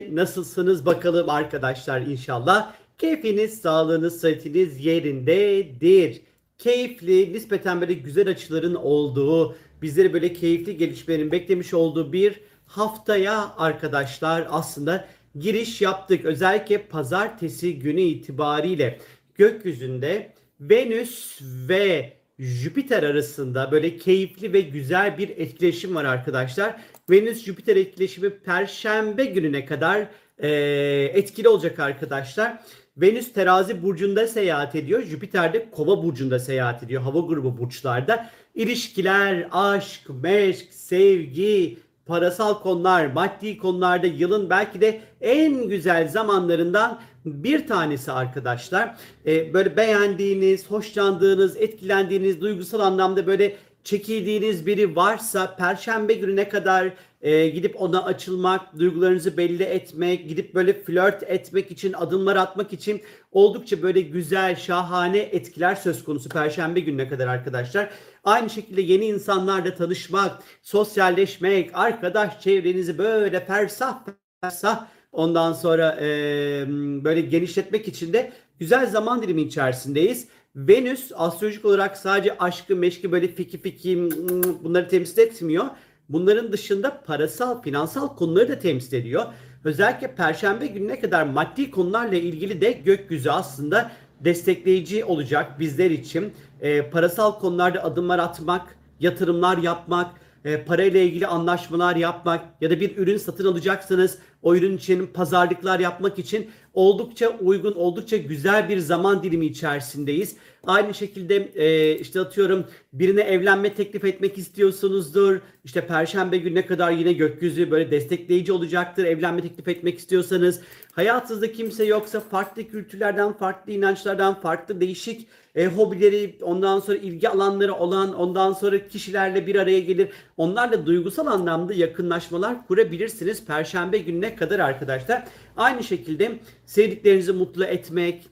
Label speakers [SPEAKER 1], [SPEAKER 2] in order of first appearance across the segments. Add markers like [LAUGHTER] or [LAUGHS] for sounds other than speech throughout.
[SPEAKER 1] Nasılsınız bakalım arkadaşlar inşallah. Keyfiniz, sağlığınız, sıhhatiniz yerindedir. Keyifli, nispeten böyle güzel açıların olduğu, bizleri böyle keyifli gelişmelerin beklemiş olduğu bir haftaya arkadaşlar aslında giriş yaptık. Özellikle pazartesi günü itibariyle gökyüzünde Venüs ve Jüpiter arasında böyle keyifli ve güzel bir etkileşim var arkadaşlar. Venüs-Jüpiter etkileşimi Perşembe gününe kadar e, etkili olacak arkadaşlar. Venüs terazi burcunda seyahat ediyor. Jüpiter de kova burcunda seyahat ediyor. Hava grubu burçlarda. İlişkiler, aşk, meşk, sevgi, parasal konular, maddi konularda yılın belki de en güzel zamanlarından bir tanesi arkadaşlar. Ee, böyle beğendiğiniz, hoşlandığınız, etkilendiğiniz, duygusal anlamda böyle çekildiğiniz biri varsa perşembe gününe kadar e, gidip ona açılmak, duygularınızı belli etmek, gidip böyle flört etmek için, adımlar atmak için oldukça böyle güzel, şahane etkiler söz konusu perşembe gününe kadar arkadaşlar. Aynı şekilde yeni insanlarla tanışmak, sosyalleşmek, arkadaş çevrenizi böyle fersah fersah ondan sonra e, böyle genişletmek için de güzel zaman dilimi içerisindeyiz. Venüs astrolojik olarak sadece aşkı, meşki böyle fiki fiki bunları temsil etmiyor. Bunların dışında parasal, finansal konuları da temsil ediyor. Özellikle perşembe gününe kadar maddi konularla ilgili de gökyüzü aslında destekleyici olacak bizler için. E, parasal konularda adımlar atmak, yatırımlar yapmak, e, parayla ilgili anlaşmalar yapmak ya da bir ürün satın alacaksanız o ürün için pazarlıklar yapmak için oldukça uygun, oldukça güzel bir zaman dilimi içerisindeyiz. Aynı şekilde e, işte atıyorum birine evlenme teklif etmek istiyorsunuzdur. İşte perşembe gününe kadar yine gökyüzü böyle destekleyici olacaktır. Evlenme teklif etmek istiyorsanız hayatınızda kimse yoksa farklı kültürlerden, farklı inançlardan, farklı değişik e, hobileri, ondan sonra ilgi alanları olan, ondan sonra kişilerle bir araya gelir. Onlarla duygusal anlamda yakınlaşmalar kurabilirsiniz perşembe gününe kadar arkadaşlar. Aynı şekilde sevdiklerinizi mutlu etmek,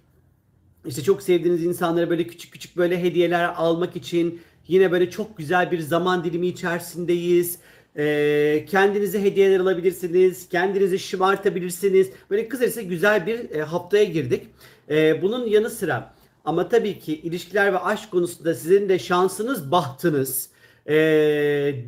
[SPEAKER 1] işte çok sevdiğiniz insanlara böyle küçük küçük böyle hediyeler almak için yine böyle çok güzel bir zaman dilimi içerisindeyiz. Ee, kendinize hediyeler alabilirsiniz. Kendinizi şımartabilirsiniz. Böyle kısacası güzel bir e, haftaya girdik. E, bunun yanı sıra ama tabii ki ilişkiler ve aşk konusunda sizin de şansınız, bahtınız e,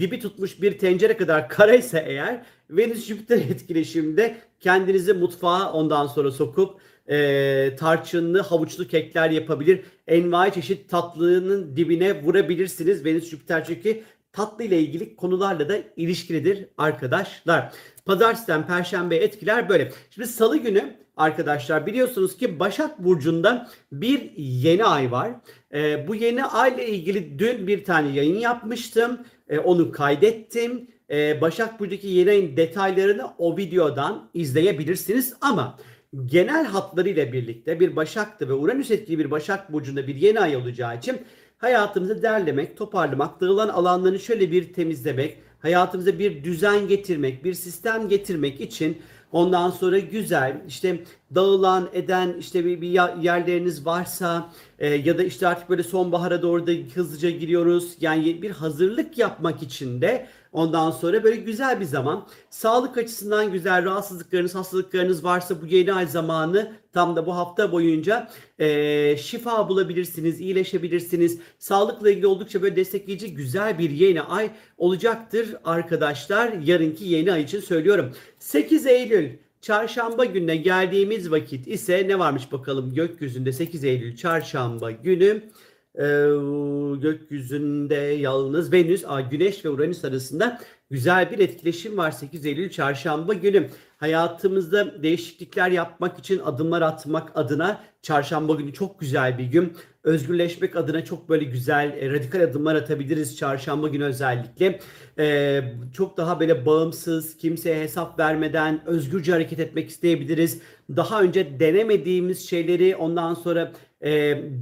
[SPEAKER 1] dibi tutmuş bir tencere kadar [LAUGHS] karaysa eğer Venüs Jüpiter etkileşiminde kendinizi mutfağa ondan sonra sokup e, tarçınlı havuçlu kekler yapabilir. Envai çeşit tatlının dibine vurabilirsiniz. Venüs Jüpiter çünkü tatlı ile ilgili konularla da ilişkilidir arkadaşlar. Pazartesi'den Perşembe etkiler böyle. Şimdi Salı günü arkadaşlar biliyorsunuz ki Başak Burcu'nda bir yeni ay var. Ee, bu yeni ay ile ilgili dün bir tane yayın yapmıştım. Ee, onu kaydettim. Ee, Başak Burcu'daki yeni ayın detaylarını o videodan izleyebilirsiniz. Ama genel hatlarıyla birlikte bir Başak'ta ve Uranüs etkili bir Başak Burcu'nda bir yeni ay olacağı için hayatımızı derlemek, toparlamak, dağılan alanlarını şöyle bir temizlemek, hayatımıza bir düzen getirmek, bir sistem getirmek için ondan sonra güzel işte dağılan eden işte bir, bir yerleriniz varsa e, ya da işte artık böyle sonbahara doğru da hızlıca giriyoruz. Yani bir hazırlık yapmak için de ondan sonra böyle güzel bir zaman. Sağlık açısından güzel rahatsızlıklarınız, hastalıklarınız varsa bu yeni ay zamanı tam da bu hafta boyunca e, şifa bulabilirsiniz, iyileşebilirsiniz. Sağlıkla ilgili oldukça böyle destekleyici güzel bir yeni ay olacaktır arkadaşlar. Yarınki yeni ay için söylüyorum. 8 Eylül Çarşamba gününe geldiğimiz vakit ise ne varmış bakalım? Gökyüzünde 8 Eylül çarşamba günü e, gökyüzünde yalnız Venüs, a, Güneş ve Uranüs arasında güzel bir etkileşim var 8 Eylül çarşamba günü. Hayatımızda değişiklikler yapmak için adımlar atmak adına çarşamba günü çok güzel bir gün. Özgürleşmek adına çok böyle güzel e, radikal adımlar atabiliriz çarşamba günü özellikle. E, çok daha böyle bağımsız, kimseye hesap vermeden özgürce hareket etmek isteyebiliriz. Daha önce denemediğimiz şeyleri ondan sonra e,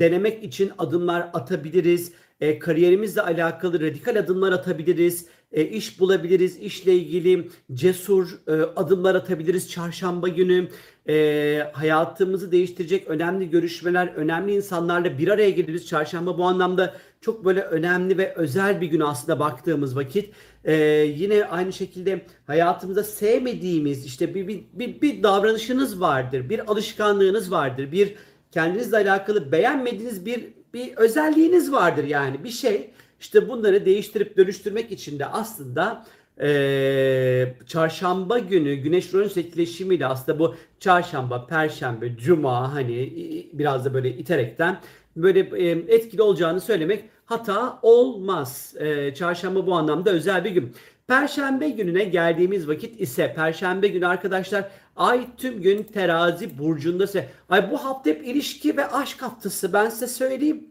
[SPEAKER 1] denemek için adımlar atabiliriz. E, kariyerimizle alakalı radikal adımlar atabiliriz e, iş bulabiliriz, işle ilgili cesur e, adımlar atabiliriz çarşamba günü. E, hayatımızı değiştirecek önemli görüşmeler, önemli insanlarla bir araya geliriz. Çarşamba bu anlamda çok böyle önemli ve özel bir gün aslında baktığımız vakit. E, yine aynı şekilde hayatımızda sevmediğimiz işte bir, bir, bir, bir davranışınız vardır, bir alışkanlığınız vardır, bir kendinizle alakalı beğenmediğiniz bir bir özelliğiniz vardır yani bir şey. İşte bunları değiştirip dönüştürmek için de aslında e, çarşamba günü Güneş Uranüs etkileşimiyle aslında bu çarşamba, perşembe, cuma hani biraz da böyle iterekten böyle e, etkili olacağını söylemek hata olmaz. E, çarşamba bu anlamda özel bir gün. Perşembe gününe geldiğimiz vakit ise Perşembe günü arkadaşlar ay tüm gün terazi burcunda ise ay bu hafta hep ilişki ve aşk haftası ben size söyleyeyim.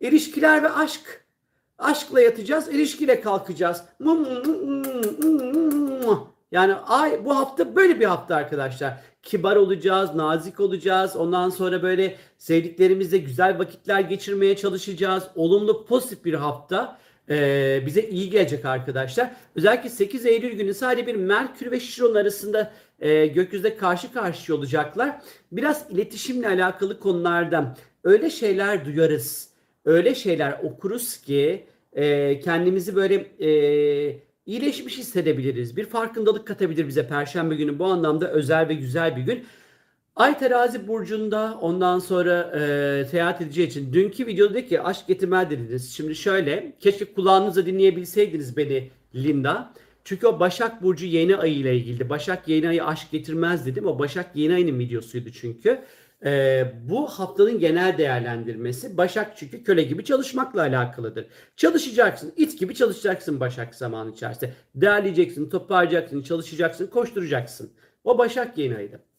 [SPEAKER 1] İlişkiler ve aşk. Aşkla yatacağız, ilişkiyle kalkacağız. Yani ay bu hafta böyle bir hafta arkadaşlar. Kibar olacağız, nazik olacağız. Ondan sonra böyle sevdiklerimizle güzel vakitler geçirmeye çalışacağız. Olumlu, pozitif bir hafta e, bize iyi gelecek arkadaşlar. Özellikle 8 Eylül günü sadece bir Merkür ve Şiron arasında e, gökyüzünde karşı karşıya olacaklar. Biraz iletişimle alakalı konulardan öyle şeyler duyarız, öyle şeyler okuruz ki e, kendimizi böyle e, iyileşmiş hissedebiliriz. Bir farkındalık katabilir bize Perşembe günü. Bu anlamda özel ve güzel bir gün. Ay terazi burcunda ondan sonra e, seyahat edeceği için dünkü videoda dedi ki aşk getirmez dediniz. Şimdi şöyle keşke kulağınızla dinleyebilseydiniz beni Linda. Çünkü o Başak Burcu yeni ayı ile ilgili. Başak yeni ayı aşk getirmez dedim. O Başak yeni ayının videosuydu çünkü. Ee, bu haftanın genel değerlendirmesi Başak çünkü köle gibi çalışmakla alakalıdır. Çalışacaksın, it gibi çalışacaksın Başak zaman içerisinde. Değerleyeceksin, toparlayacaksın, çalışacaksın, koşturacaksın. O Başak yeni ayıydı.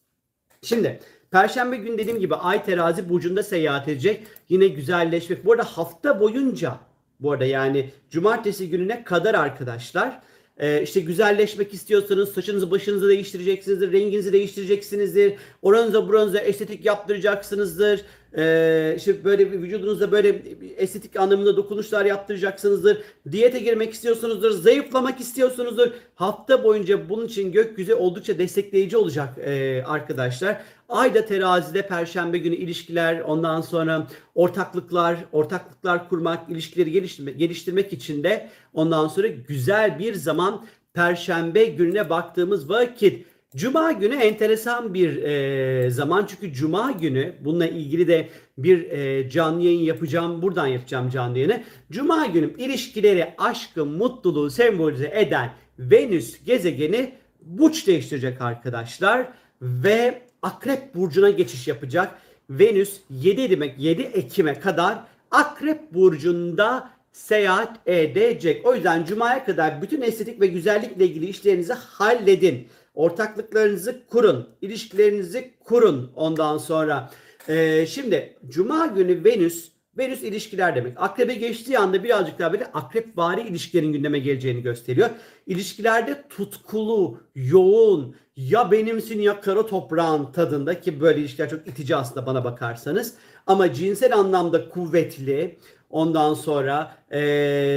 [SPEAKER 1] Şimdi Perşembe günü dediğim gibi Ay terazi burcunda seyahat edecek. Yine güzelleşmek. Bu arada hafta boyunca bu arada yani cumartesi gününe kadar arkadaşlar ee, işte güzelleşmek istiyorsanız saçınızı başınızı değiştireceksinizdir, renginizi değiştireceksinizdir, oranıza buranıza estetik yaptıracaksınızdır. Ee, işte böyle vücudunuzda böyle estetik anlamında dokunuşlar yaptıracaksınızdır. Diyete girmek istiyorsunuzdur, zayıflamak istiyorsunuzdur. Hafta boyunca bunun için gökyüzü oldukça destekleyici olacak e, arkadaşlar. Ayda terazide perşembe günü ilişkiler, ondan sonra ortaklıklar, ortaklıklar kurmak, ilişkileri geliştirmek, geliştirmek için de ondan sonra güzel bir zaman perşembe gününe baktığımız vakit. Cuma günü enteresan bir e, zaman çünkü Cuma günü bununla ilgili de bir e, canlı yayın yapacağım. Buradan yapacağım canlı yayını. Cuma günü ilişkileri, aşkı, mutluluğu sembolize eden Venüs gezegeni burç değiştirecek arkadaşlar. Ve Akrep Burcu'na geçiş yapacak. Venüs 7 demek 7 Ekim'e kadar Akrep Burcu'nda seyahat edecek. O yüzden Cuma'ya kadar bütün estetik ve güzellikle ilgili işlerinizi halledin. Ortaklıklarınızı kurun. ilişkilerinizi kurun ondan sonra. Ee, şimdi Cuma günü Venüs Venüs ilişkiler demek. Akrebe geçtiği anda birazcık daha böyle akrep vari ilişkilerin gündeme geleceğini gösteriyor. İlişkilerde tutkulu, yoğun, ya benimsin ya kara toprağın tadında ki böyle ilişkiler çok itici aslında bana bakarsanız. Ama cinsel anlamda kuvvetli, ondan sonra e,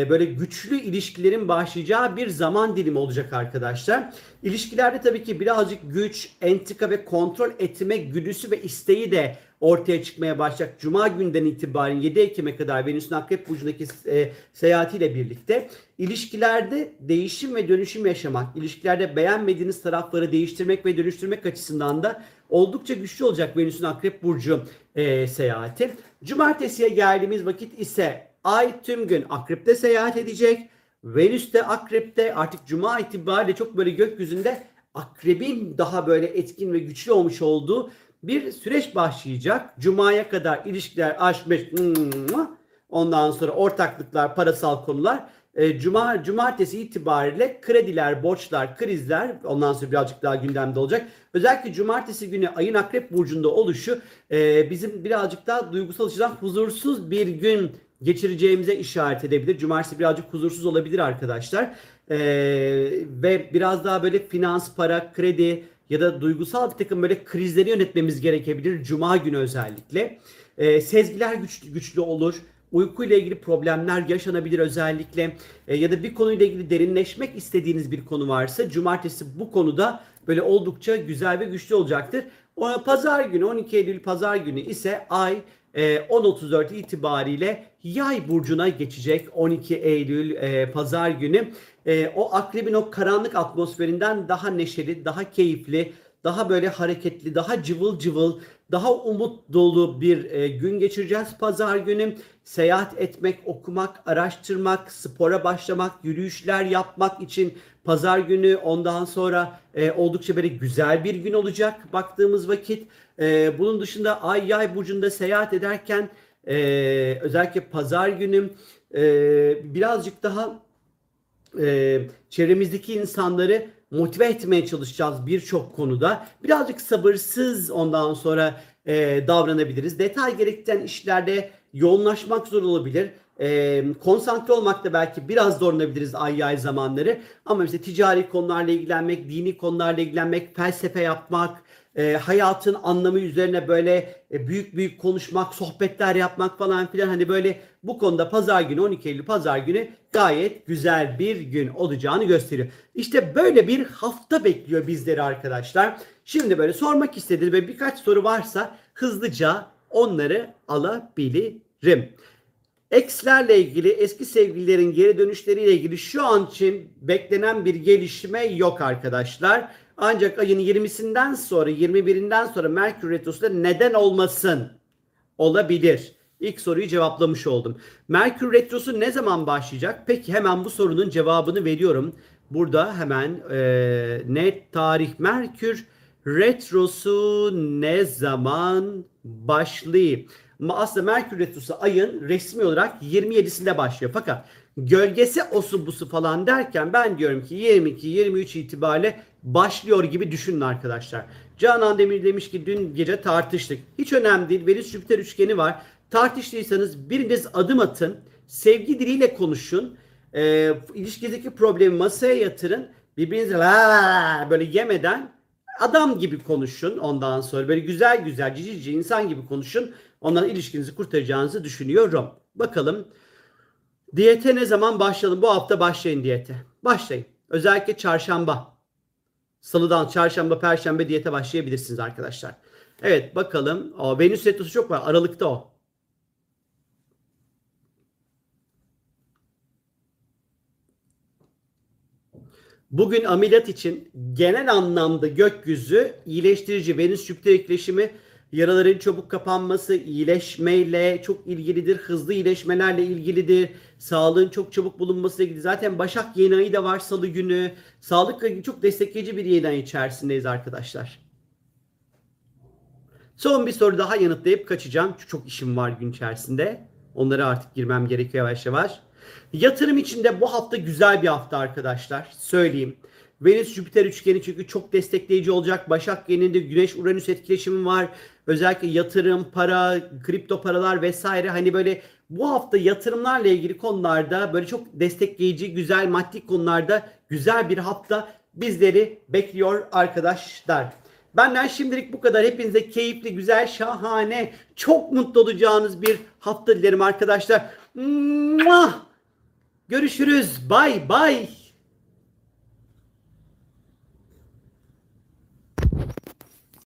[SPEAKER 1] böyle güçlü ilişkilerin başlayacağı bir zaman dilimi olacak arkadaşlar. İlişkilerde tabii ki birazcık güç, entrika ve kontrol etme güdüsü ve isteği de ortaya çıkmaya başlayacak. Cuma günden itibaren 7 Ekim'e kadar Venüs'ün Akrep Burcu'ndaki e, seyahatiyle birlikte ilişkilerde değişim ve dönüşüm yaşamak, ilişkilerde beğenmediğiniz tarafları değiştirmek ve dönüştürmek açısından da oldukça güçlü olacak Venüs'ün Akrep Burcu e, seyahati. Cumartesiye geldiğimiz vakit ise Ay tüm gün Akrep'te seyahat edecek. Venüs de Akrep'te artık Cuma itibariyle çok böyle gökyüzünde Akrebin daha böyle etkin ve güçlü olmuş olduğu bir süreç başlayacak. Cuma'ya kadar ilişkiler, aşk, ondan sonra ortaklıklar, parasal konular. E, Cuma, cumartesi itibariyle krediler, borçlar, krizler ondan sonra birazcık daha gündemde olacak. Özellikle cumartesi günü ayın akrep burcunda oluşu e, bizim birazcık daha duygusal açıdan huzursuz bir gün geçireceğimize işaret edebilir. Cumartesi birazcık huzursuz olabilir arkadaşlar. E, ve biraz daha böyle finans, para, kredi, ya da duygusal bir takım böyle krizleri yönetmemiz gerekebilir Cuma günü özellikle. E, sezgiler güçlü, güçlü olur. uykuyla ilgili problemler yaşanabilir özellikle e, ya da bir konuyla ilgili derinleşmek istediğiniz bir konu varsa cumartesi bu konuda böyle oldukça güzel ve güçlü olacaktır. O pazar günü 12 Eylül pazar günü ise ay e, 10.34 itibariyle yay burcuna geçecek 12 Eylül e, pazar günü. E, o akrebin o karanlık atmosferinden daha neşeli, daha keyifli, daha böyle hareketli, daha cıvıl cıvıl, daha umut dolu bir e, gün geçireceğiz pazar günü. Seyahat etmek, okumak, araştırmak, spora başlamak, yürüyüşler yapmak için pazar günü ondan sonra e, oldukça böyle güzel bir gün olacak baktığımız vakit. E, bunun dışında ay yay burcunda seyahat ederken e, özellikle pazar günü e, birazcık daha e, çevremizdeki insanları motive etmeye çalışacağız birçok konuda. Birazcık sabırsız ondan sonra e, davranabiliriz. Detay gerektiren işlerde yoğunlaşmak zor olabilir. E, konsantre olmakta belki biraz zorlanabiliriz ay ay zamanları. Ama işte ticari konularla ilgilenmek, dini konularla ilgilenmek, felsefe yapmak, e, hayatın anlamı üzerine böyle e, büyük büyük konuşmak, sohbetler yapmak falan filan hani böyle bu konuda pazar günü 12 Eylül pazar günü gayet güzel bir gün olacağını gösteriyor. İşte böyle bir hafta bekliyor bizleri arkadaşlar. Şimdi böyle sormak istediğiniz ve birkaç soru varsa hızlıca onları alabilirim. Ekslerle ilgili eski sevgililerin geri dönüşleriyle ilgili şu an için beklenen bir gelişme yok arkadaşlar. Ancak ayın 20'sinden sonra 21'inden sonra Merkür Retrosu'da neden olmasın? Olabilir. İlk soruyu cevaplamış oldum. Merkür Retrosu ne zaman başlayacak? Peki hemen bu sorunun cevabını veriyorum. Burada hemen e, net tarih Merkür Retrosu ne zaman başlıyor? Aslında Merkür Retrosu ayın resmi olarak 27'sinde başlıyor. Fakat gölgesi osu busu falan derken ben diyorum ki 22-23 itibariyle başlıyor gibi düşünün arkadaşlar. Canan Demir demiş ki dün gece tartıştık. Hiç önemli değil. Venüs Jüpiter üçgeni var. Tartıştıysanız biriniz adım atın. Sevgi diliyle konuşun. E, ilişkideki problemi masaya yatırın. Birbirinize böyle yemeden adam gibi konuşun ondan sonra. Böyle güzel güzel cici cici insan gibi konuşun. Ondan ilişkinizi kurtaracağınızı düşünüyorum. Bakalım diyete ne zaman başlayalım? Bu hafta başlayın diyete. Başlayın. Özellikle çarşamba. Salıdan çarşamba, perşembe diyete başlayabilirsiniz arkadaşlar. Evet bakalım. O, Venüs retrosu çok var. Aralıkta o. Bugün ameliyat için genel anlamda gökyüzü iyileştirici Venüs Jüpiter etkileşimi yaraların çabuk kapanması, iyileşmeyle çok ilgilidir. Hızlı iyileşmelerle ilgilidir. Sağlığın çok çabuk bulunması ilgili. Zaten Başak yeni ayı da var salı günü. Sağlıkla ilgili çok destekleyici bir yeni ay içerisindeyiz arkadaşlar. Son bir soru daha yanıtlayıp kaçacağım. Çok işim var gün içerisinde. Onlara artık girmem gerekiyor yavaş yavaş. Yatırım için de bu hafta güzel bir hafta arkadaşlar. Söyleyeyim. Venüs Jüpiter üçgeni çünkü çok destekleyici olacak. Başak yeninde Güneş Uranüs etkileşimi var. Özellikle yatırım, para, kripto paralar vesaire hani böyle bu hafta yatırımlarla ilgili konularda böyle çok destekleyici, güzel maddi konularda güzel bir hafta bizleri bekliyor arkadaşlar. Benden şimdilik bu kadar. Hepinize keyifli, güzel, şahane, çok mutlu olacağınız bir hafta dilerim arkadaşlar. Görüşürüz. Bay bay.